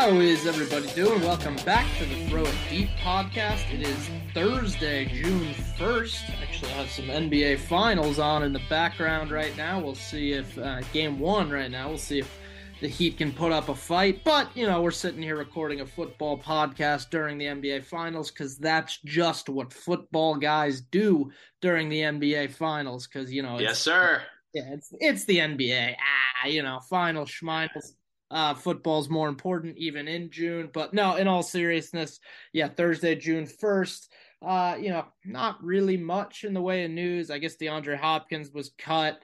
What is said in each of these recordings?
How is everybody doing? Welcome back to the Throw It Deep podcast. It is Thursday, June 1st. Actually, I have some NBA Finals on in the background right now. We'll see if uh, game one right now, we'll see if the Heat can put up a fight. But, you know, we're sitting here recording a football podcast during the NBA Finals because that's just what football guys do during the NBA Finals. Because, you know, yes, sir. Yeah, it's, it's the NBA. Ah, you know, final schminals uh, football's more important even in June. But no, in all seriousness, yeah, Thursday, June 1st. Uh, you know, not really much in the way of news. I guess DeAndre Hopkins was cut.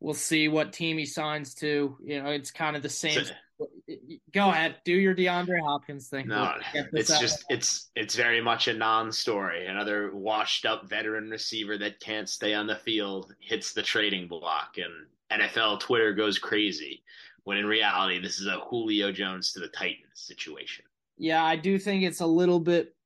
We'll see what team he signs to. You know, it's kind of the same. Go ahead, do your DeAndre Hopkins thing. No, it's out. just it's it's very much a non-story. Another washed-up veteran receiver that can't stay on the field hits the trading block, and NFL Twitter goes crazy when in reality, this is a Julio Jones to the Titans situation. Yeah, I do think it's a little bit.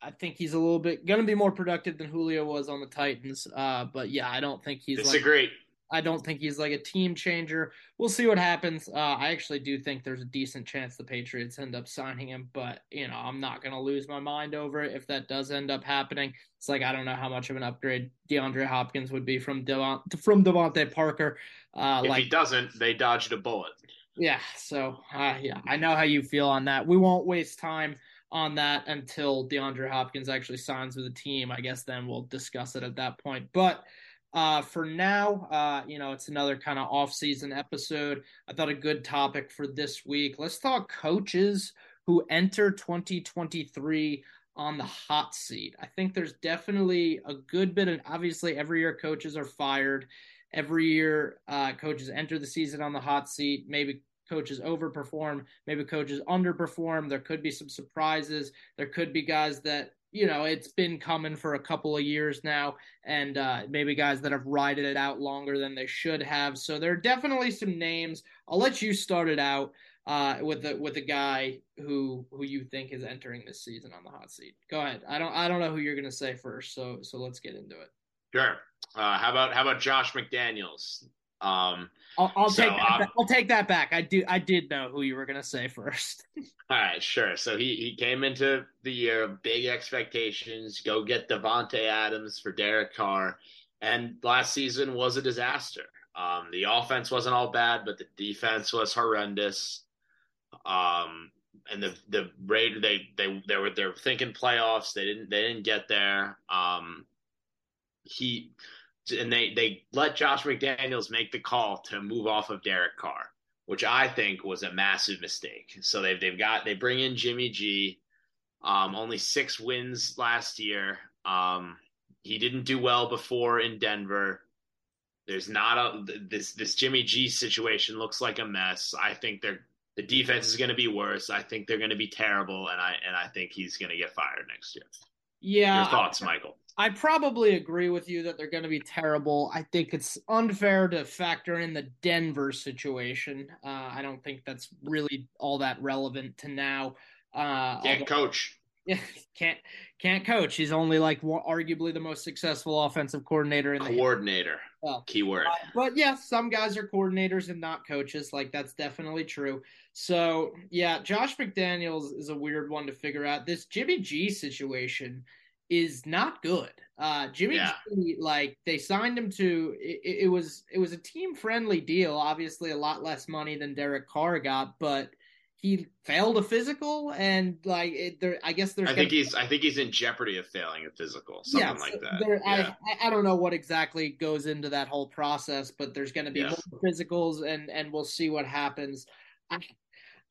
I think he's a little bit going to be more productive than Julio was on the Titans. Uh, but yeah, I don't think he's disagree. Like, I don't think he's like a team changer. We'll see what happens. Uh, I actually do think there's a decent chance the Patriots end up signing him, but you know I'm not going to lose my mind over it if that does end up happening. It's like I don't know how much of an upgrade DeAndre Hopkins would be from Devon, from DeVante Parker. Uh, if like, he doesn't, they dodged a bullet. Yeah, so uh, yeah, I know how you feel on that. We won't waste time on that until DeAndre Hopkins actually signs with the team. I guess then we'll discuss it at that point. But uh, for now, uh, you know, it's another kind of off-season episode. I thought a good topic for this week. Let's talk coaches who enter 2023 on the hot seat. I think there's definitely a good bit, and obviously every year coaches are fired. Every year, uh, coaches enter the season on the hot seat. Maybe coaches overperform, maybe coaches underperform. There could be some surprises. There could be guys that you know it's been coming for a couple of years now, and uh, maybe guys that have rided it out longer than they should have. So there are definitely some names. I'll let you start it out uh, with the with a guy who who you think is entering this season on the hot seat. Go ahead. I don't I don't know who you're gonna say first, so so let's get into it. Sure. Uh, how about how about Josh McDaniels? Um, I'll, I'll so, take that, um, I'll take that back. I do I did know who you were gonna say first. all right, sure. So he he came into the year big expectations. Go get Davante Adams for Derek Carr, and last season was a disaster. Um, the offense wasn't all bad, but the defense was horrendous. Um, and the the Raiders they they they were they're thinking playoffs. They didn't they didn't get there. Um, he and they they let Josh McDaniels make the call to move off of Derek Carr, which I think was a massive mistake. So they've they've got they bring in Jimmy G, um, only six wins last year. Um, he didn't do well before in Denver. There's not a this this Jimmy G situation looks like a mess. I think they're the defense is going to be worse. I think they're going to be terrible, and I and I think he's going to get fired next year. Yeah. Your thoughts, Michael? I probably agree with you that they're going to be terrible. I think it's unfair to factor in the Denver situation. Uh, I don't think that's really all that relevant to now. Uh, can't although, coach. Can't can't coach. He's only like arguably the most successful offensive coordinator in the coordinator. Well, keyword. Uh, but yes, yeah, some guys are coordinators and not coaches. Like that's definitely true. So yeah, Josh McDaniels is a weird one to figure out. This Jimmy G situation is not good. Uh, Jimmy yeah. G, like they signed him to it, it, was it was a team friendly deal. Obviously, a lot less money than Derek Carr got, but he failed a physical and like it, there. I guess there's. I think he's. I think he's in jeopardy of failing a physical, something yeah, like that. There, yeah. I I don't know what exactly goes into that whole process, but there's going to be yes. more physicals, and and we'll see what happens. I,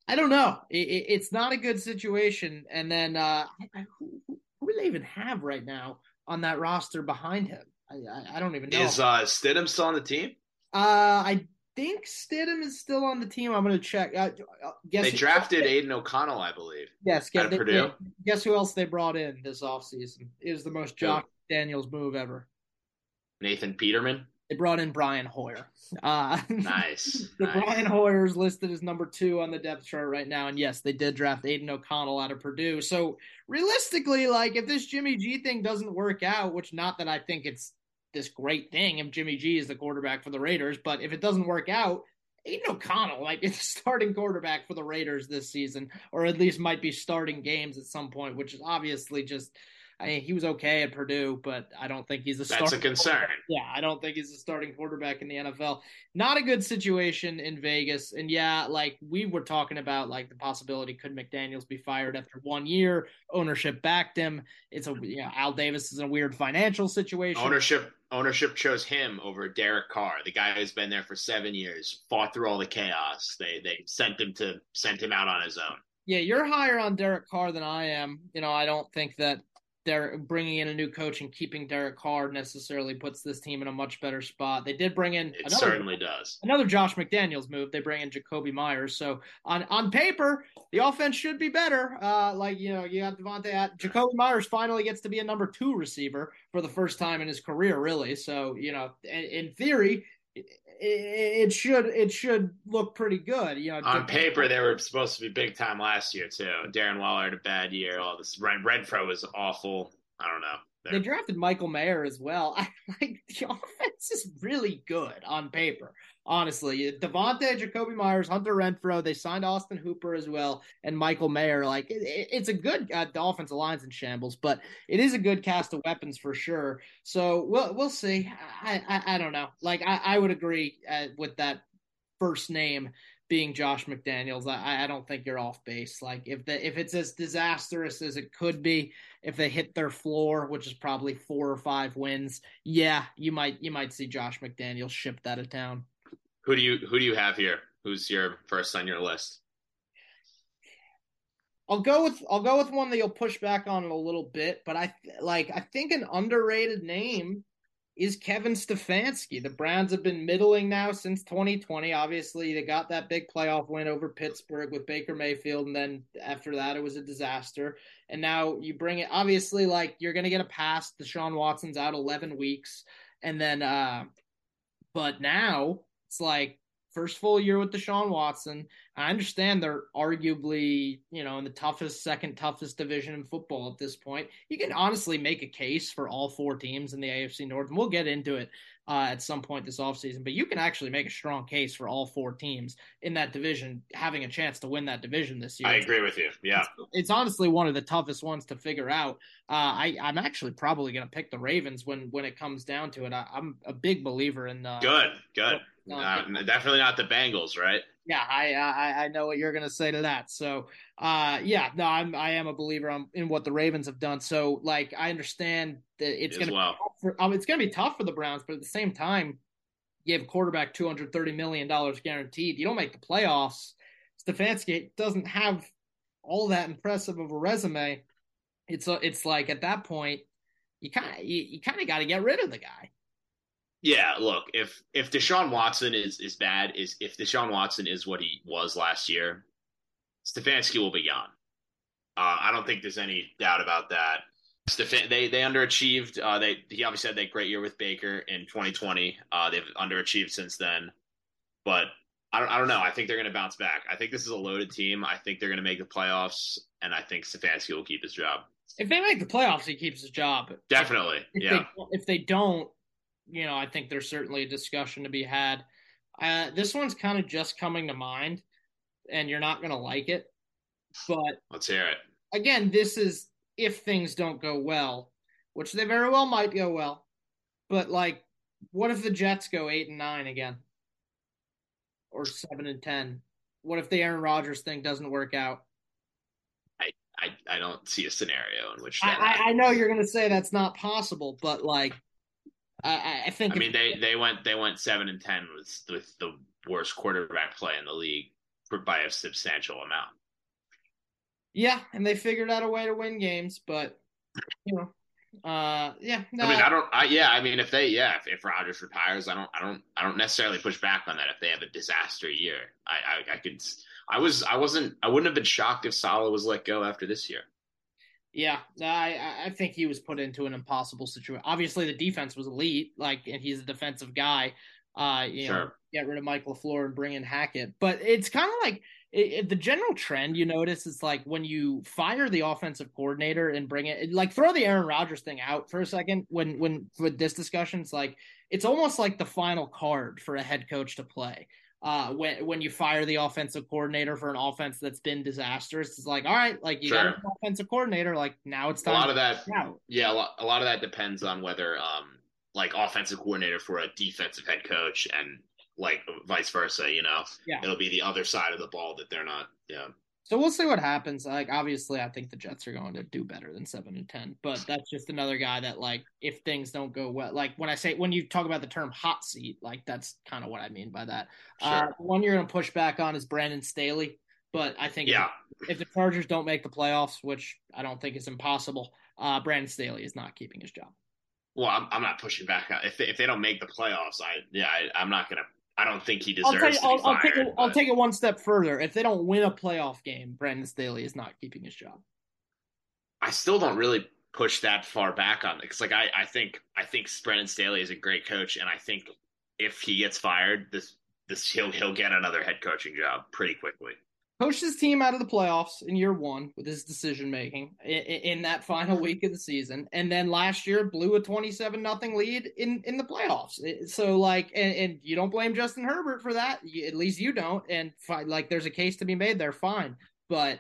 I don't know. It, it, it's not a good situation. And then uh, I, who, who do they even have right now on that roster behind him? I, I, I don't even know. Is uh, Stidham still on the team? Uh, I think Stidham is still on the team. I'm going to check. Uh, uh, guess they drafted who, Aidan O'Connell, I believe. Yes, guess, they, Purdue. Guess who else they brought in this offseason? It was the most Josh Daniels move ever. Nathan Peterman. They brought in Brian Hoyer. Uh, nice. the nice. Brian Hoyer is listed as number two on the depth chart right now, and yes, they did draft Aidan O'Connell out of Purdue. So realistically, like if this Jimmy G thing doesn't work out, which not that I think it's this great thing if Jimmy G is the quarterback for the Raiders, but if it doesn't work out, Aidan O'Connell might be the starting quarterback for the Raiders this season, or at least might be starting games at some point, which is obviously just I mean, he was okay at Purdue, but I don't think he's a. That's a concern. Yeah, I don't think he's a starting quarterback in the NFL. Not a good situation in Vegas, and yeah, like we were talking about, like the possibility could McDaniels be fired after one year? Ownership backed him. It's a you know Al Davis is in a weird financial situation. Ownership ownership chose him over Derek Carr, the guy who's been there for seven years, fought through all the chaos. They they sent him to sent him out on his own. Yeah, you're higher on Derek Carr than I am. You know, I don't think that they're bringing in a new coach and keeping Derek Carr necessarily puts this team in a much better spot. They did bring in it another, certainly does another Josh McDaniels move. They bring in Jakobi Meyers. So on on paper, the offense should be better. Uh, like you know, you got Davante at Jakobi Meyers finally gets to be a number two receiver for the first time in his career, really. So you know, in, in theory, it should it should look pretty good. You know, on paper they were supposed to be big time last year too. Darren Waller had a bad year. All this Red Renfrow was awful. I don't know. They're... They drafted Michael Mayer as well. I like the offense is really good on paper honestly. Davante, Jakobi Meyers, Hunter Renfrow, they signed Austin Hooper as well, and Michael Mayer. Like it, it's a good uh, Dolphins alliance in shambles, but it is a good cast of weapons for sure. So we'll we'll see. I I, I don't know. Like I, I would agree uh, with that first name being Josh McDaniels. I, I don't think you're off base. Like if the if it's as disastrous as it could be, if they hit their floor, which is probably four or five wins, yeah, you might you might see Josh McDaniels shipped out of town. Who do you who do you have here? Who's your first on your list? I'll go with I'll go with one that you'll push back on a little bit, but I like I think an underrated name is Kevin Stefanski. The Browns have been middling now since 2020. Obviously, they got that big playoff win over Pittsburgh with Baker Mayfield, and then after that, it was a disaster. And now you bring it. Obviously, like you're going to get a pass. Deshaun Watson's out 11 weeks, and then, uh, but now it's like first full year with Deshaun Watson. I understand they're arguably, you know, in the toughest, second toughest division in football at this point. You can honestly make a case for all four teams in the AFC North, and we'll get into it uh, at some point this offseason. But you can actually make a strong case for all four teams in that division having a chance to win that division this year. I agree with you. Yeah. It's, it's honestly one of the toughest ones to figure out. Uh, I, I'm actually probably going to pick the Ravens when, when it comes down to it. I, am a big believer in. Uh, good, good. Uh, definitely not the Bengals, right? Yeah, I, I I know what you're gonna say to that. So, uh, yeah, no, I'm I am a believer in what the Ravens have done. So, like, I understand that it's gonna well. for, um, it's gonna be tough for the Browns, but at the same time, you have quarterback 230 million dollars guaranteed. You don't make the playoffs. Stefanski doesn't have all that impressive of a resume. It's a, it's like at that point, you kind of you, you kind of got to get rid of the guy. Yeah, look, if if Deshaun Watson is is bad, is if Deshaun Watson is what he was last year, Stefanski will be gone. Uh, I don't think there's any doubt about that. Stefan, they they underachieved. Uh, they he obviously had that great year with Baker in 2020. Uh, they've underachieved since then, but I don't I don't know. I think they're going to bounce back. I think this is a loaded team. I think they're going to make the playoffs, and I think Stefanski will keep his job. If they make the playoffs, he keeps his job. Definitely, if, if yeah. They, if they don't, you know, I think there's certainly a discussion to be had. Uh, this one's kind of just coming to mind, and you're not going to like it. But let's hear it. Again, this is if things don't go well, which they very well might go well. But like, what if the Jets go eight and nine again, or seven and ten? What if the Aaron Rodgers thing doesn't work out? I I, I don't see a scenario in which I, I know you're going to say that's not possible, but like I, I think. I mean, they they went they went seven and ten with with the worst quarterback play in the league by a substantial amount. Yeah, and they figured out a way to win games, but you know, uh, yeah. No. I mean, I don't. I, yeah, I mean, if they, yeah, if, if Rodgers retires, I don't, I don't, I don't necessarily push back on that. If they have a disaster year, I, I, I could. I was, I wasn't, I wouldn't have been shocked if Saleh was let go after this year. Yeah, I I think he was put into an impossible situation. Obviously, the defense was elite, like, and he's a defensive guy. Uh, you sure. know, get rid of Mike LaFleur and bring in Hackett. But it's kind of like it, it, the general trend you notice is like when you fire the offensive coordinator and bring it, like throw the Aaron Rodgers thing out for a second. When when with this discussion, it's like it's almost like the final card for a head coach to play uh, when when you fire the offensive coordinator for an offense that's been disastrous. It's like, all right, like you sure. got an offensive coordinator, like now it's time. A lot of that, yeah, a lot, a lot of that depends on whether, um, like offensive coordinator for a defensive head coach and like vice versa. You know, yeah, it'll be the other side of the ball that they're not. Yeah. So we'll see what happens. Like obviously, I think the Jets are going to do better than seven and ten, but that's just another guy that like if things don't go well, like when I say when you talk about the term hot seat, like that's kind of what I mean by that. Sure. Uh, one you're going to push back on is Brandon Staley, but I think yeah. if, if, the Chargers don't make the playoffs, which I don't think is impossible, uh, Brandon Staley is not keeping his job. Well, I'm, I'm not pushing back. If they, if they don't make the playoffs, I yeah, I, I'm not going to I don't think he deserves I'll, I'll, I'll, take it, I'll take it one step further. If they don't win a playoff game, Brandon Staley is not keeping his job. I still don't really push that far back on it because, like, I, I think I think Brandon Staley is a great coach, and I think if he gets fired, this this he'll he'll get another head coaching job pretty quickly coached his team out of the playoffs in year one with his decision making in, in, that final week of the season, and then last year blew a twenty-seven nothing lead in in the playoffs. So like, and, and, you don't blame Justin Herbert for that. at least you don't. And like, there's a case to be made there. Fine, but.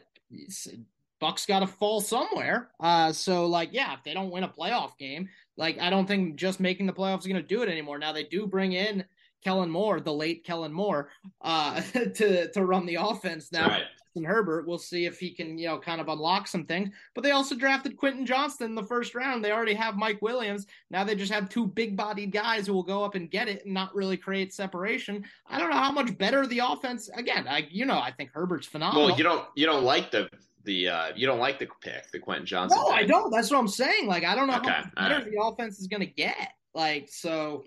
Bucks got to fall somewhere. Uh, so like, yeah, if they don't win a playoff game, like I don't think just making the playoffs is going to do it anymore. Now they do bring in Kellen Moore, the late Kellen Moore, uh, to to run the offense now. Right. And Herbert, we'll see if he can, you know, kind of unlock some things. But they also drafted Quentin Johnston in the first round. They already have Mike Williams. Now they just have two big-bodied guys who will go up and get it and not really create separation. I don't know how much better the offense. Again, I you know, I think Herbert's phenomenal. Well, you don't you don't like the the uh, you don't like the pick, the Quentin Johnston. No, pick. I don't. That's what I'm saying. Like I don't know okay. how better right. the offense is going to get. Like so,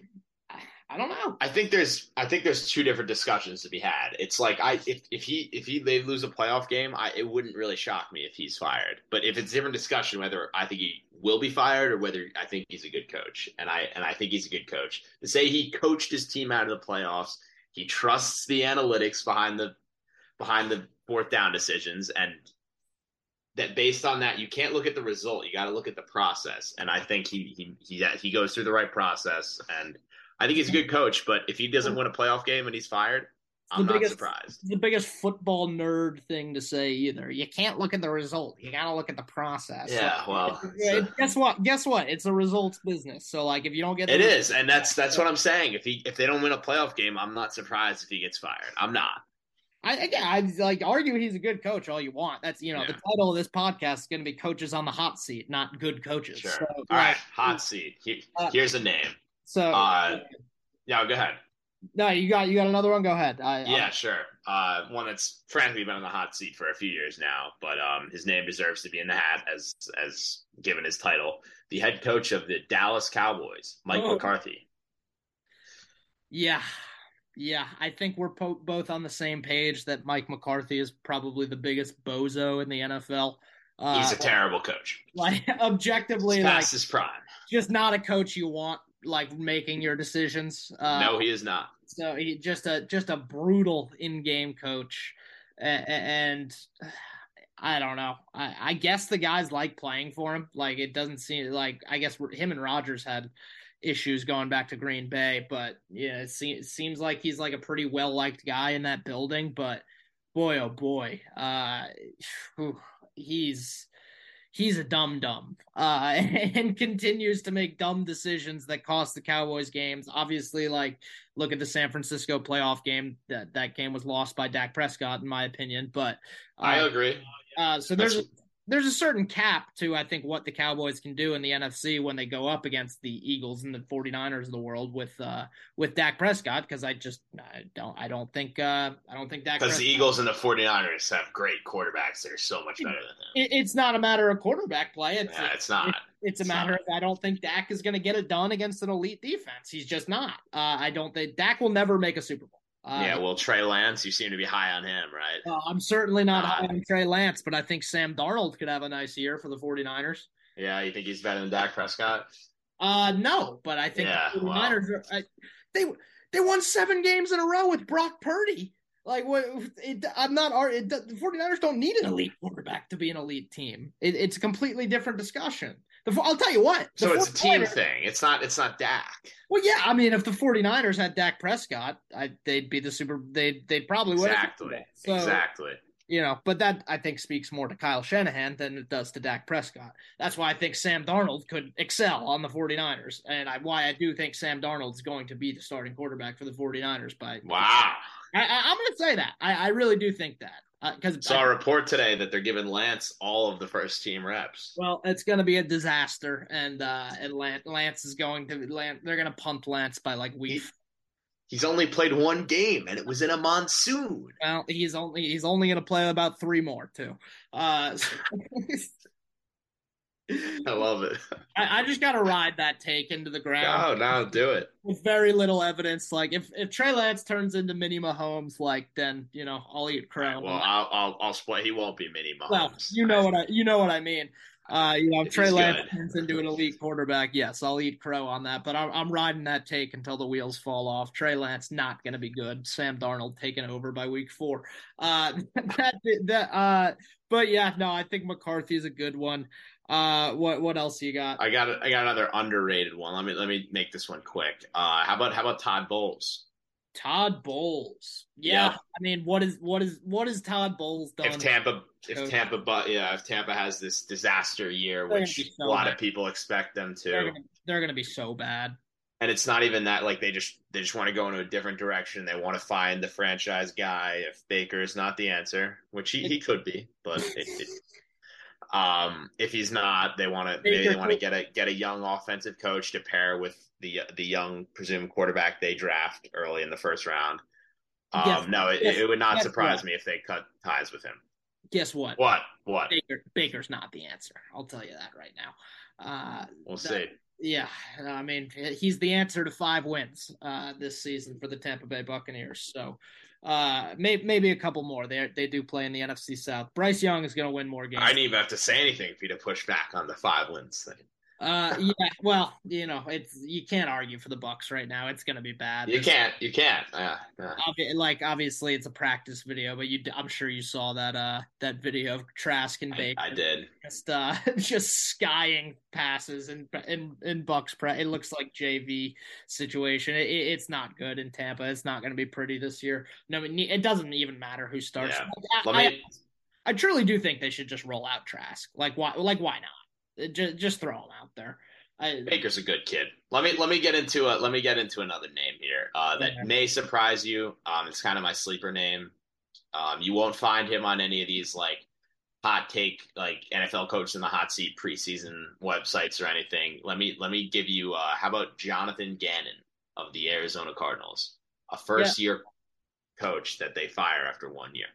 I don't know. I think there's I think there's two different discussions to be had. It's like I if, if he if he they lose a playoff game, I it wouldn't really shock me if he's fired. But if it's a different discussion whether I think he will be fired or whether I think he's a good coach. And I and I think he's a good coach. To say he coached his team out of the playoffs, he trusts the analytics behind the behind the fourth down decisions and that based on that you can't look at the result you got to look at the process and i think he he he, he goes through the right process and I think he's a good coach, but if he doesn't win a playoff game and he's fired, I'm the not biggest, surprised. The biggest football nerd thing to say either. You can't look at the result. You got to look at the process. Yeah, well, guess what? Guess what? It's a results business. So like, if you don't get it is, and that's that's what I'm saying. If he if they don't win a playoff game, I'm not surprised if he gets fired. I'm not. I again, I like argue he's a good coach all you want. That's you know yeah. the title of this podcast is going to be "Coaches on the Hot Seat," not "Good Coaches." Sure. So, all right, hot seat. uh, here's a name. So, uh, yeah, go ahead. No, you got you got another one. Go ahead. I, yeah, i sure. Uh, one that's frankly been on the hot seat for a few years now, but um, his name deserves to be in the hat as as given his title. The head coach of the Dallas Cowboys, Mike oh. McCarthy. Yeah, yeah, I think we're po- both on the same page that Mike McCarthy is probably the biggest bozo in the NFL. Uh, He's a terrible coach. Like objectively, He's past like, his prime. Just not a coach you want like making your decisions. Uh, no, he is not. So he just a just a brutal in-game coach, and, I don't know. I, I, guess the guys like playing for him. Like it doesn't seem like I guess him and Rodgers had issues going back to Green Bay, but yeah, it, se- it seems like he's like a pretty well liked guy in that building. But boy, oh boy, uh, he's he's a dumb dumb uh, and continues to make dumb decisions that cost the Cowboys games. Obviously, like look at the San Francisco playoff game. That that game was lost by Dak Prescott, in my opinion. But uh, I agree. Uh, so there's there's a certain cap to I think what the Cowboys can do in the NFC when they go up against the Eagles and the 49ers of the world with uh with Dak Prescott because I just I don't I don't think uh I don't think Dak because the Eagles and the 49ers have great quarterbacks they're so much better than him. It, it's not a matter of quarterback play. It's, yeah, it's not. It, it's a matter not. of I don't think Dak is going to get it done against an elite defense. He's just not. Uh, I don't think Dak will never make a Super Bowl. Uh, yeah, well, Trey Lance, you seem to be high on him, right? Uh, I'm certainly not high on Trey Lance, but I think Sam Darnold could have a nice year for the 49ers. Yeah, you think he's better than Dak Prescott? Uh, no, but I think yeah, the 49ers well. are, I, they they won seven games in a row with Brock Purdy. Like what? It, I'm not. It, the 49ers don't need an elite quarterback to be an elite team. It, it's a completely different discussion. The, I'll tell you what. So it's a team thing. It's not. It's not Dak. Well, yeah. I mean, if the 49ers had Dak Prescott, I, they'd be the super. They they probably would. Exactly. So, exactly. You know, but that I think speaks more to Kyle Shanahan than it does to Dak Prescott. That's why I think Sam Darnold could excel on the 49ers, and I, why I do think Sam Darnold is going to be the starting quarterback for the 49ers. By wow, I, am going to say that. I, I really do think that because uh, saw a report today that they're giving Lance all of the first team reps. Well, it's going to be a disaster, and uh, and Lance, Lance is going to Lance, they're going to punt Lance by like week. He, he's only played one game, and it was in a monsoon. Well, he's only he's only going to play about three more too. Uh, I love it. I, I just got to ride that take into the ground. No, no, do it. With very little evidence. Like if, if Trey Lance turns into Mini Mahomes, like then you know I'll eat crow. Right, well, I'll, I'll I'll split. He won't be Mini Mahomes. Well, you know what I you know what I mean. Uh, you know, if Trey Lance good. turns into an elite quarterback, yes, I'll eat crow on that. But I'm, I'm riding that take until the wheels fall off. Trey Lance not going to be good. Sam Darnold taken over by week four. Uh, that that uh, but yeah, no, I think McCarthy's a good one. Uh, what what else you got? I got I got another underrated one. Let me let me make this one quick. Uh, how about how about Todd Bowles? Todd Bowles. Yeah. I mean, what is what is what is Todd Bowles done? If Tampa, if Tampa, but yeah, if Tampa has this disaster year, they're which so a lot bad. of people expect them to, they're gonna, they're gonna be so bad. And it's not even that like they just they just want to go in a different direction. They want to find the franchise guy. If Baker is not the answer, which he, he could be, but it, it, um, if he's not, they want to they, they want to get a get a young offensive coach to pair with the the young presumed quarterback they draft early in the first round. Um, yes. No, it, yes. it, would not surprise what? me if they cut ties with him. Guess what? What? What? Baker, Baker's not the answer. I'll tell you that right now. Uh, we'll see. Yeah, I mean he's the answer to five wins uh, this season for the Tampa Bay Buccaneers. So uh, maybe maybe a couple more. They they do play in the NFC South. Bryce Young is going to win more games. I didn't even have to say anything for you to push back on the five wins thing. Uh, yeah. Well, you know, it's you can't argue for the Bucks right now. It's going to be bad. You can't. You can't. Yeah. yeah. Obvi- like obviously, it's a practice video, but you, I'm sure you saw that uh that video of Trask and Baker. I, I did. Just uh, just skying passes and in in Bucks pre. It looks like JV situation. It, it, it's not good in Tampa. It's not going to be pretty this year. No, it doesn't even matter who starts. Yeah. I, me... I, I truly do think they should just roll out Trask. Like why? Like why not? Just just throw him out there. I, Baker's a good kid. Let me let me get into a let me get into another name here uh, that may surprise you. Um, it's kind of my sleeper name. Um, you won't find him on any of these like hot take like NFL coach in the hot seat preseason websites or anything. Let me let me give you. Uh, how about Jonathan Gannon of the Arizona Cardinals, a first yeah. year coach that they fire after one year.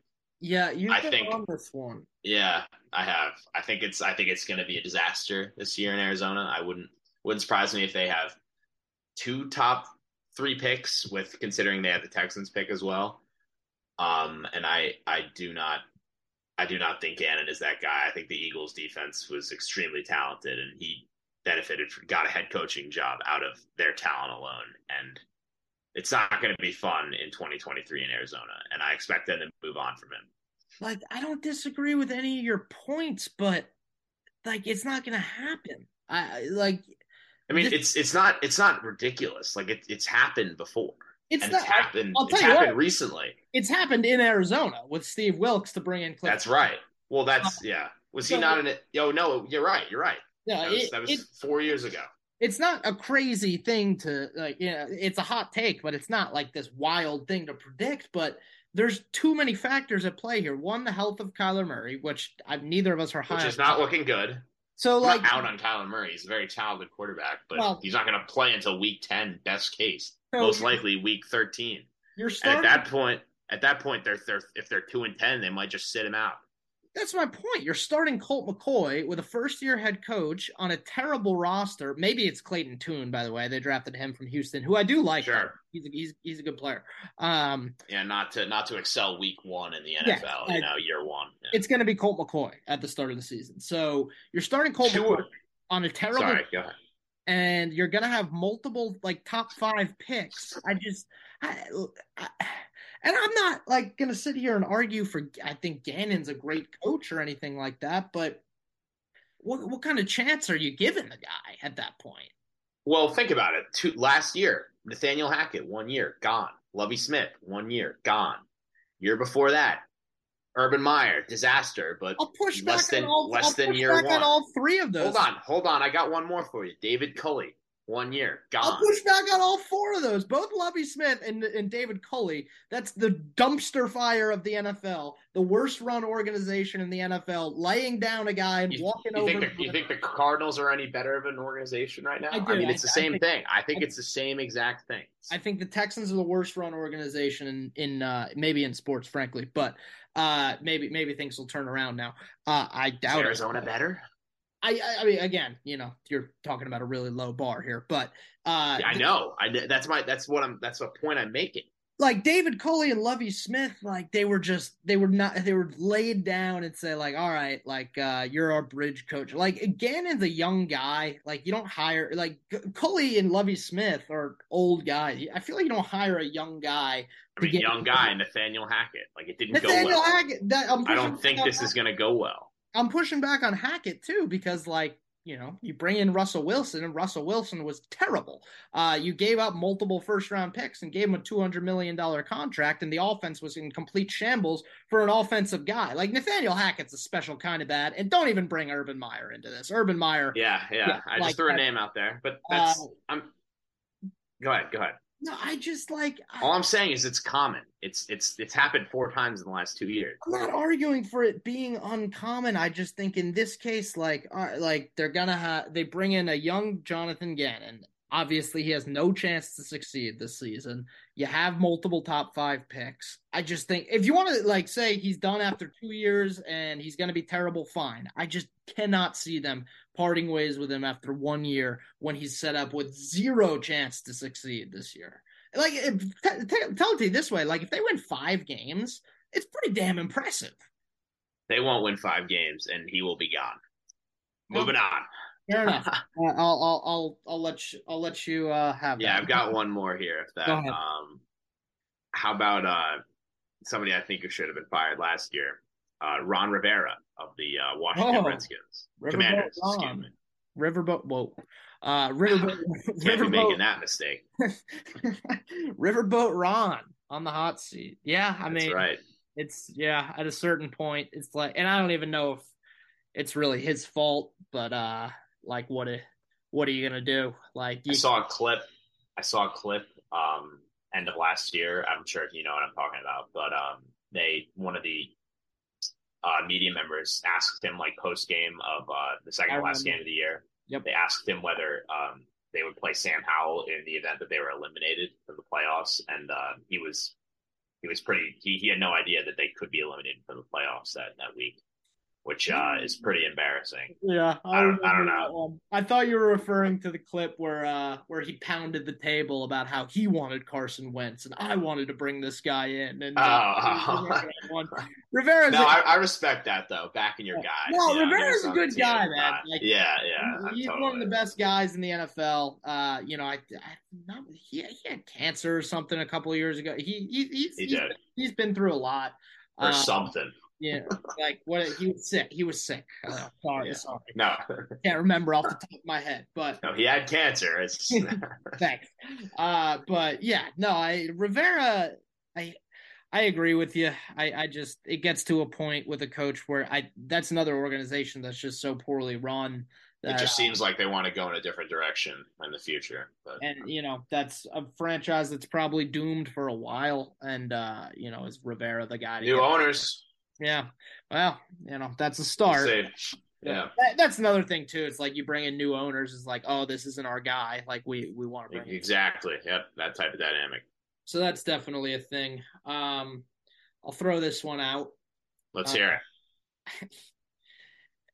Yeah, you I think on this one. Yeah, I have. I think it's I think it's going to be a disaster this year in Arizona. I wouldn't wouldn't surprise me if they have two top three picks with considering they have the Texans pick as well. Um, and I I do not I do not think Gannon is that guy. I think the Eagles defense was extremely talented and he benefited from, got a head coaching job out of their talent alone and it's not going to be fun in 2023 in Arizona, and I expect them to move on from him. Like, I don't disagree with any of your points, but like, it's not going to happen. I like. I mean, this, it's it's not it's not ridiculous. Like it, it's happened before. It's, not, it's happened. I'll tell it's you happened what, recently. It's happened in Arizona with Steve Wilks to bring in. Kliff that's right. Well, that's uh, yeah. Was he not in it? Yo, no, you're right. You're right. Yeah, that was, it, that was it, four years ago it's not a crazy thing to like you know it's a hot take but it's not like this wild thing to predict but there's too many factors at play here. One the health of Kyler Murray which I, neither of us are high which is not looking good. So I'm like out on Kyler Murray. He's a very talented quarterback but well, he's not going to play until week 10 best case. So most likely week 13 you're starting, and at that point at that point they're, they're if they're 2 and 10 they might just sit him out that's my point. You're starting Colt McCoy with a first year head coach on a terrible roster. Maybe it's Clayton Tune, by the way. They drafted him from Houston, who I do like. Sure. He's a, he's, he's a good player. Um, yeah, not to not to excel week one in the NFL, yeah, you know, year one. Yeah. It's going to be Colt McCoy at the start of the season. So you're starting Colt McCoy on a terrible. Sorry, go ahead. And you're going to have multiple like top five picks. I just, I, I and I'm not like going to sit here and argue for, I think Gannon's a great coach or anything like that, but what what kind of chance are you giving the guy at that point? Well, think about it. Two, last year, Nathaniel Hackett, one year, gone. Lovie Smith, one year, gone. Year before that, Urban Meyer, disaster, but I'll push less back than on all, less I'll than push year back one. on all three of those. Hold on, hold on. I got one more for you. David Culley, one year, Gone. I'll push back on all four of those. Both Lovie Smith and, and David Culley. That's the dumpster fire of the NFL. The worst run organization in the NFL, laying down a guy and You, walking you over. think the, you think the Cardinals are any better of an organization right now? I do. mean, I- it's the I same think- thing. I think I- it's the same exact thing. I think the Texans are the worst run organization in, in uh, maybe in sports, frankly, but uh, maybe maybe things will turn around now. Uh, I Is doubt it. Arizona better? I, I mean, again, you know, you're talking about a really low bar here, but uh, Yeah, I know. I that's my that's what I'm that's a point I'm making. like David Culley and Lovie Smith, like they were just they were not they were laid down and say like, all right, like uh, you're our bridge coach. Like Gannon's a young guy, like you don't hire like Culley and Lovie Smith are old guys. I feel like you don't hire a young guy. I mean, get- young guy, Nathaniel Hackett. Like it didn't Nathaniel go well. Hackett. That, I'm I don't think this on- is going to go well. I'm pushing back on Hackett too because like you know you bring in Russell Wilson and Russell Wilson was terrible. Uh, you gave up multiple first round picks and gave him a 200 million dollar contract, and the offense was in complete shambles for an offensive guy. Like Nathaniel Hackett's a special kind of bad, and don't even bring Urban Meyer into this. Urban Meyer, Yeah, yeah. Yeah, I like just threw a name out there, but that's Uh, I'm. Go ahead. Go ahead. No, I just like I, All I'm saying is it's common. It's it's it's happened four times in the last two years. I'm not arguing for it being uncommon. I just think in this case, like, uh, like they're gonna have they bring in a young Jonathan Gannon. Obviously, he has no chance to succeed this season. You have multiple top five picks. I just think if you want to like say he's done after two years and he's gonna be terrible, fine. I just cannot see them parting ways with him after one year when he's set up with zero chance to succeed this year. Like, if, t- t- tell it to you this way: like, if they win five games, it's pretty damn impressive. They won't win five games, and he will be gone. Moving on. Fair enough. Uh, I'll, I'll, I'll, I'll let you, I'll let you uh, have. That. Yeah, that. I've got one more here. If that, um, how about uh, somebody I think who should have been fired last year, uh, Ron Rivera of the uh, Washington Oh, Redskins, Riverboat Commanders. Ron. Excuse me. Riverboat. Whoa. Uh, Riverboat. Be making that mistake. Riverboat Ron on the hot seat. Yeah, I That's mean, right. it's yeah. At a certain point, it's like, and I don't even know if it's really his fault, but uh, like, what a, what are you gonna do? Like, I you, saw a clip. I saw a clip um, end of last year. I'm sure you know what I'm talking about, but um, they one of the uh, media members asked him like post game of uh, the second last game of the year. Yep. They asked him whether um, they would play Sam Howell in the event that they were eliminated from the playoffs, and uh, he was he was pretty. He, he had no idea that they could be eliminated from the playoffs that that week, which uh, is pretty embarrassing. Yeah, I don't- I don't know. I thought you were referring to the clip where uh where he pounded the table about how he wanted Carson Wentz and I wanted to bring this guy in. And Oh. one. Rivera's No, a- I, I respect that though. Backing your guy. No, you know, Rivera's a good guy, man. Like, yeah, yeah. he's totally. one of the best guys in the NFL. Uh, you know, I, I not, he, he had cancer or something a couple of years ago. He, he he's, He he's, did. he's been through a lot. or Uh, something. Yeah, like what he was sick. He was sick. Uh, sorry, Yeah. sorry. No, Can't remember off the top of my head, but no, he had cancer. It's Thanks. Uh, but yeah, no, I Rivera, I I agree with you. I I just it gets to a point with a coach where I that's another organization that's just so poorly run it that just seems like they want to go in a different direction in the future. But and you know that's a franchise that's probably doomed for a while. And uh, you know, is Rivera the guy? To new get- owners, yeah. Well, you know, that's a start. Yeah, That, that's another thing too. It's like you bring in new owners. It's like, oh, this isn't our guy. Like we we want to bring. in exactly. Yep, that type of dynamic. So that's definitely a thing. Um, I'll throw this one out, Let's Uh, hear it.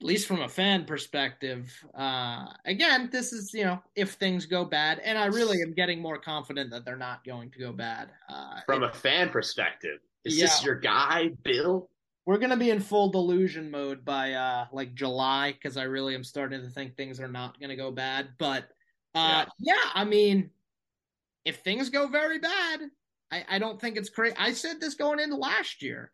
at least from a fan perspective. Uh, again, this is you know if things go bad, and I really am getting more confident that they're not going to go bad. Uh, From it- a fan perspective, is Yeah. this your guy, Bill? We're gonna be in full delusion mode by uh like July because I really am starting to think things are not gonna go bad. But uh, yeah, I mean, if things go very bad, I, I don't think it's crazy. I said this going into last year.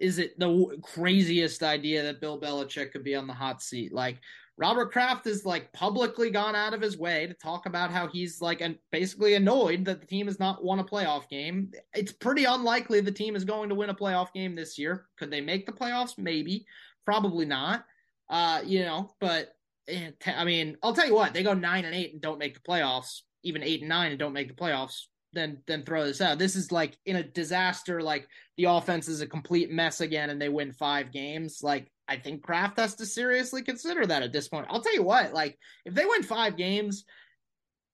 Is it the w- craziest idea that Bill Belichick could be on the hot seat? Like Robert Kraft has like publicly gone out of his way to talk about how he's like and basically annoyed that the team has not won a playoff game. It's pretty unlikely the team is going to win a playoff game this year. Could they make the playoffs? Maybe. Probably not. Uh, you know, but eh, I mean, I'll tell you what, they go nine and eight and don't make the playoffs, even eight and nine and don't make the playoffs then then throw this out. This is like in a disaster. Like the offense is a complete mess again, and they win five games. Like I think Kraft has to seriously consider that at this point. I'll tell you what. Like if they win five games,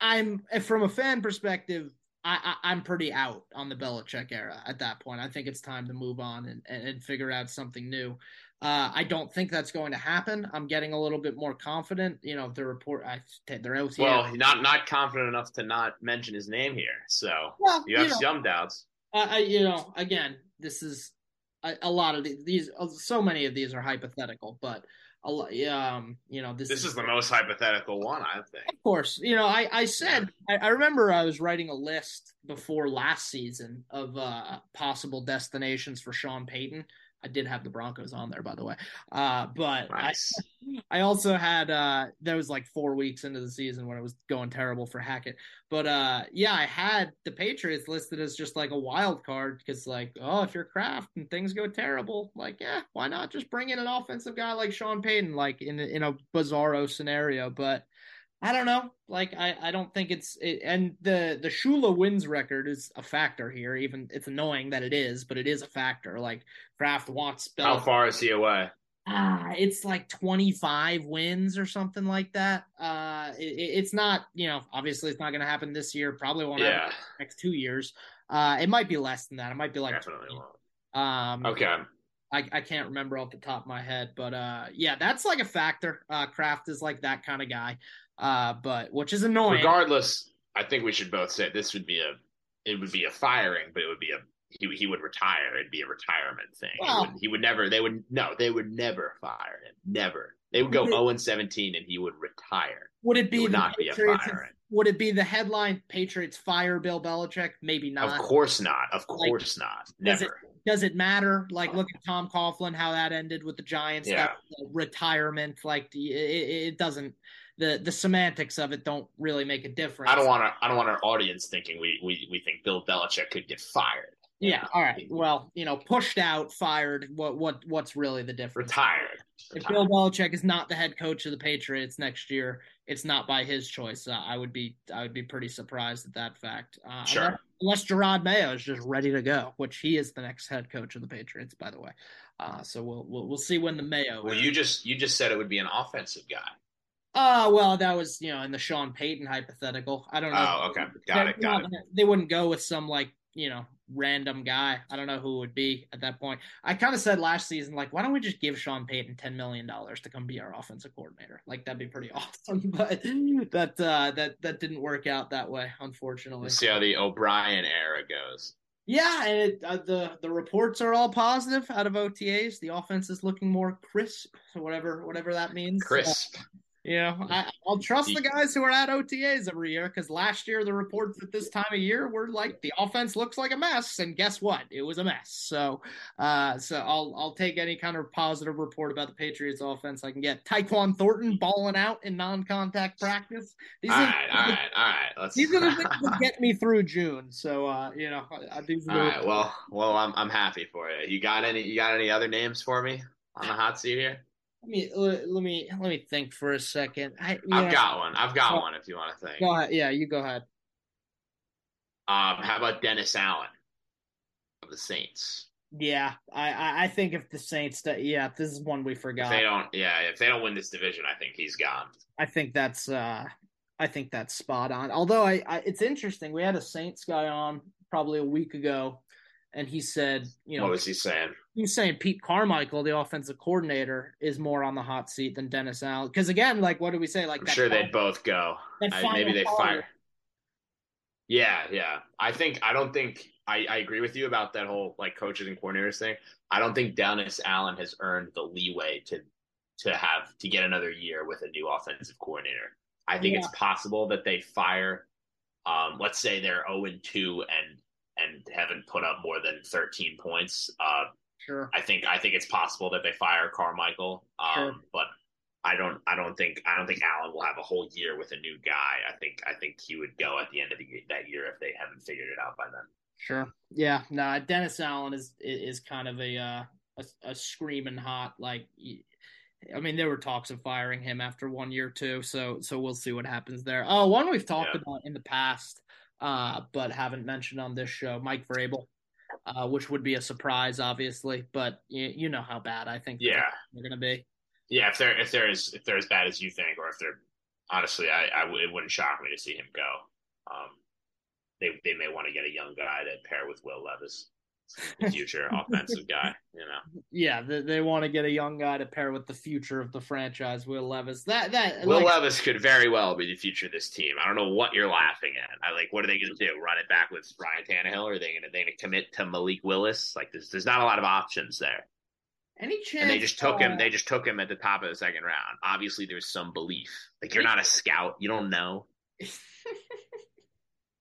I'm from a fan perspective. I, I, am pretty out on the Belichick era at that point. I think it's time to move on and, and, and figure out something new. Uh, I don't think that's going to happen. I'm getting a little bit more confident. You know, the report, I their OTA. Well, not not confident enough to not mention his name here. So well, you have you know, some doubts. Uh, I, you know, again, this is a, a lot of these, these. So many of these are hypothetical, but a lot. Um, you know, this, this is, is the most hypothetical one, I think. Of course, you know, I I said. I, I remember I was writing a list before last season of uh possible destinations for Sean Payton I did have the Broncos on there, by the way. Uh, but nice. I, I also had uh, that was like four weeks into the season when it was going terrible for Hackett. But uh, yeah, I had the Patriots listed as just like a wild card because like, oh, if you're Kraft and things go terrible, like, yeah, why not just bring in an offensive guy like Sean Payton, like in in a bizarro scenario? But I don't know. Like I, I don't think it's it, and the the Shula wins record is a factor here. Even it's annoying that it is, but it is a factor. Like Kraft wants. How far is he away? Ah, it's like twenty five wins or something like that. Uh, it, it's not you know obviously it's not going to happen this year. Probably won't yeah. happen next two years. Uh, it might be less than that. It might be like definitely 20. won't. Um, okay. I, I can't remember off the top of my head, but uh, yeah, that's like a factor. Uh, Kraft is like that kind of guy uh, but which is annoying. Regardless, I think we should both say this would be a it would be a firing, but it would be a he he would retire. It'd be a retirement thing. Well, he, would, he would never. They would no. They would never fire him. Never. They would go zero and seventeen, and he would retire. Would it be it would not Patriots be a firing? Would it be the headline Patriots fire Bill Belichick? Maybe not. Of course not. Of course like, not. Never. Does it, does it matter? Like, look at Tom Coughlin, how that ended with the Giants. Yeah. That, retirement, like it, it doesn't the the semantics of it don't really make a difference. I don't want our, I don't want our audience thinking we we we think Bill Belichick could get fired. Yeah. All right. Well, you know, pushed out, fired. What what what's really the difference? Retired. If Bill Belichick is not the head coach of the Patriots next year, it's not by his choice. Uh, I would be I would be pretty surprised at that fact. Uh, sure. Unless, unless Jerod Mayo is just ready to go, which he is the next head coach of the Patriots, by the way. Uh, so we'll, we'll we'll see when the Mayo. Well, you just you just said it would be an offensive guy. Uh well, that was you know in the Sean Payton hypothetical. I don't know. Oh, okay, got it, got it. They wouldn't go with some like you know random guy. I don't know who would be at that point. I kind of said last season like, why don't we just give Sean Payton ten million dollars to come be our offensive coordinator? Like that'd be pretty awesome. But that uh, that that didn't work out that way, unfortunately. Let's see how the O'Brien era goes. Yeah, and it, uh, the the reports are all positive out of OTAs. The offense is looking more crisp, whatever whatever that means. Crisp. Uh, you know, I, will trust the guys who are at OTAs every year because last year the reports at this time of year were like the offense looks like a mess, and guess what? It was a mess. So, uh, so I'll I'll take any kind of positive report about the Patriots offense I can get. Tyquan Thornton balling out in non-contact practice. These all are, right, all right, all right. Let's... These are the things that get me through June. So, uh, you know, these are all right. Well, well, I'm I'm happy for you. You got any? You got any other names for me on the hot seat here? Let me let me let me think for a second. I, have got one. I've got one. If you want to think. Go ahead. Yeah, you go ahead. Um, how about Dennis Allen of the Saints? Yeah, I I think if the Saints, yeah, this is one we forgot. If they don't, yeah, if they don't win this division, I think he's gone. I think that's uh, I think that's spot on. Although I, I it's interesting. We had a Saints guy on probably a week ago and he said, you know, what was he saying? He was saying Pete Carmichael, the offensive coordinator, is more on the hot seat than Dennis Allen. Because again, like, what do we say? Like, I'm sure they'd both go. I, maybe they fire. Yeah, yeah. I think I don't think I, I agree with you about that whole like coaches and coordinators thing. I don't think Dennis Allen has earned the leeway to to have to get another year with a new offensive coordinator. I think yeah. it's possible that they fire. Um, let's say they're zero and two and and haven't put up more than 13 points. Uh, sure. I think I think it's possible that they fire Carmichael, um, sure. but I don't I don't think I don't think Allen will have a whole year with a new guy. I think I think he would go at the end of the, that year if they haven't figured it out by then. Sure. Yeah. No. Nah, Dennis Allen is is kind of a uh, a, a screaming hot like. I mean, there were talks of firing him after one year too. So so we'll see what happens there. Oh, one we've talked yeah. about in the past, uh, but haven't mentioned on this show, Mike Vrabel. Uh, which would be a surprise, obviously, but you, you know how bad I think yeah they're going to be. Yeah, if they're if they're as if they're as bad as you think, or if they're honestly, I, I it wouldn't shock me to see him go. Um, they they may want to get a young guy to pair with Will Levis, future offensive guy. You know. Yeah, they, they want to get a young guy to pair with the future of the franchise, Will Levis. That that Will like, Levis could very well be the future of this team. I don't know what you're laughing at. I like. What are they going to do? Run it back with Ryan Tannehill? Or are they going to they going to commit to Malik Willis? Like, there's there's not a lot of options there. Any chance? And they just took uh, him. They just took him at the top of the second round. Obviously, there's some belief. Like you're not a scout. You don't know.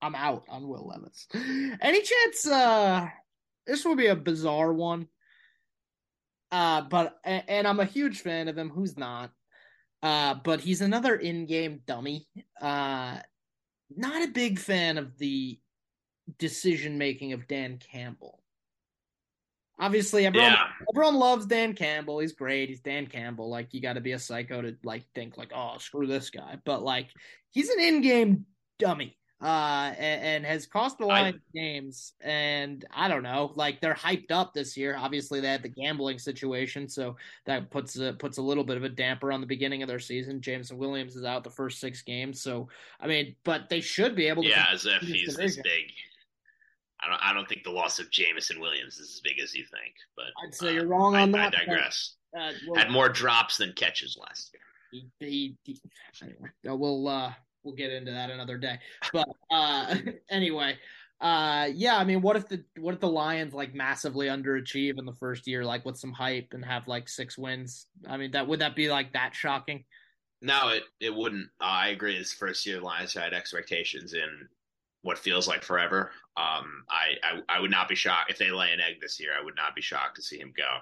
I'm out on Will Levis. Any chance uh this will be a bizarre one. Uh but and I'm a huge fan of him. Who's not? Uh but he's another in-game dummy. Uh not a big fan of the decision making of Dan Campbell. Obviously, everyone yeah. everyone loves Dan Campbell. He's great. He's Dan Campbell. Like you got to be a psycho to like think like, oh, screw this guy. But like, he's an in-game dummy uh, and, and, has cost the Lions I, games. And I don't know, like they're hyped up this year. Obviously, they had the gambling situation, so that puts a, puts a little bit of a damper on the beginning of their season. Jameson Williams is out the first six games, so I mean, but they should be able to. Yeah, as if he's division. this big. I don't. I don't think the loss of Jameson Williams is as big as you think. But I'd say uh, you're wrong on I, that. I digress. Uh, well, Had more drops than catches last year. He, he, he, anyway, we'll uh, we'll get into that another day. But uh, anyway, uh, yeah, I mean, what if the what if the Lions like massively underachieve in the first year, like with some hype and have like six wins? I mean, that would that be like that shocking? No, it it wouldn't. Uh, I agree. His first year, Lions had expectations in what feels like forever. Um, I, I I would not be shocked if they lay an egg this year. I would not be shocked to see him go.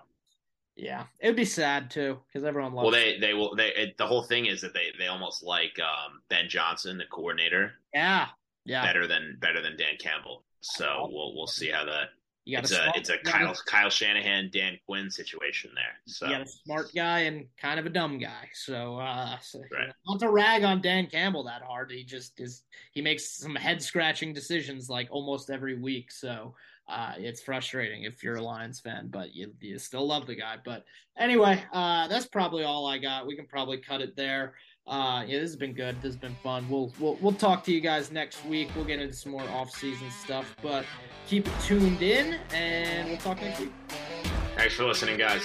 Yeah, it would be sad too because everyone loves. Well, they they will. They it, the whole thing is that they they almost like um, Ben Johnson, the coordinator. Yeah, yeah. Better than better than Dan Campbell. So we'll we'll see how that. You got it's a, smart, it's a Kyle a, Kyle Shanahan Dan Quinn situation there. So you got a smart guy and kind of a dumb guy. So, uh, so right. not to rag on Dan Campbell that hard. He just is he makes some head scratching decisions like almost every week. So uh, it's frustrating if you're a Lions fan, but you, you still love the guy. But anyway, uh, that's probably all I got. We can probably cut it there. Uh, yeah, this has been good. This has been fun. We'll, we'll we'll talk to you guys next week. We'll get into some more off-season stuff, but keep it tuned in, and we'll talk next week. Thanks for listening, guys.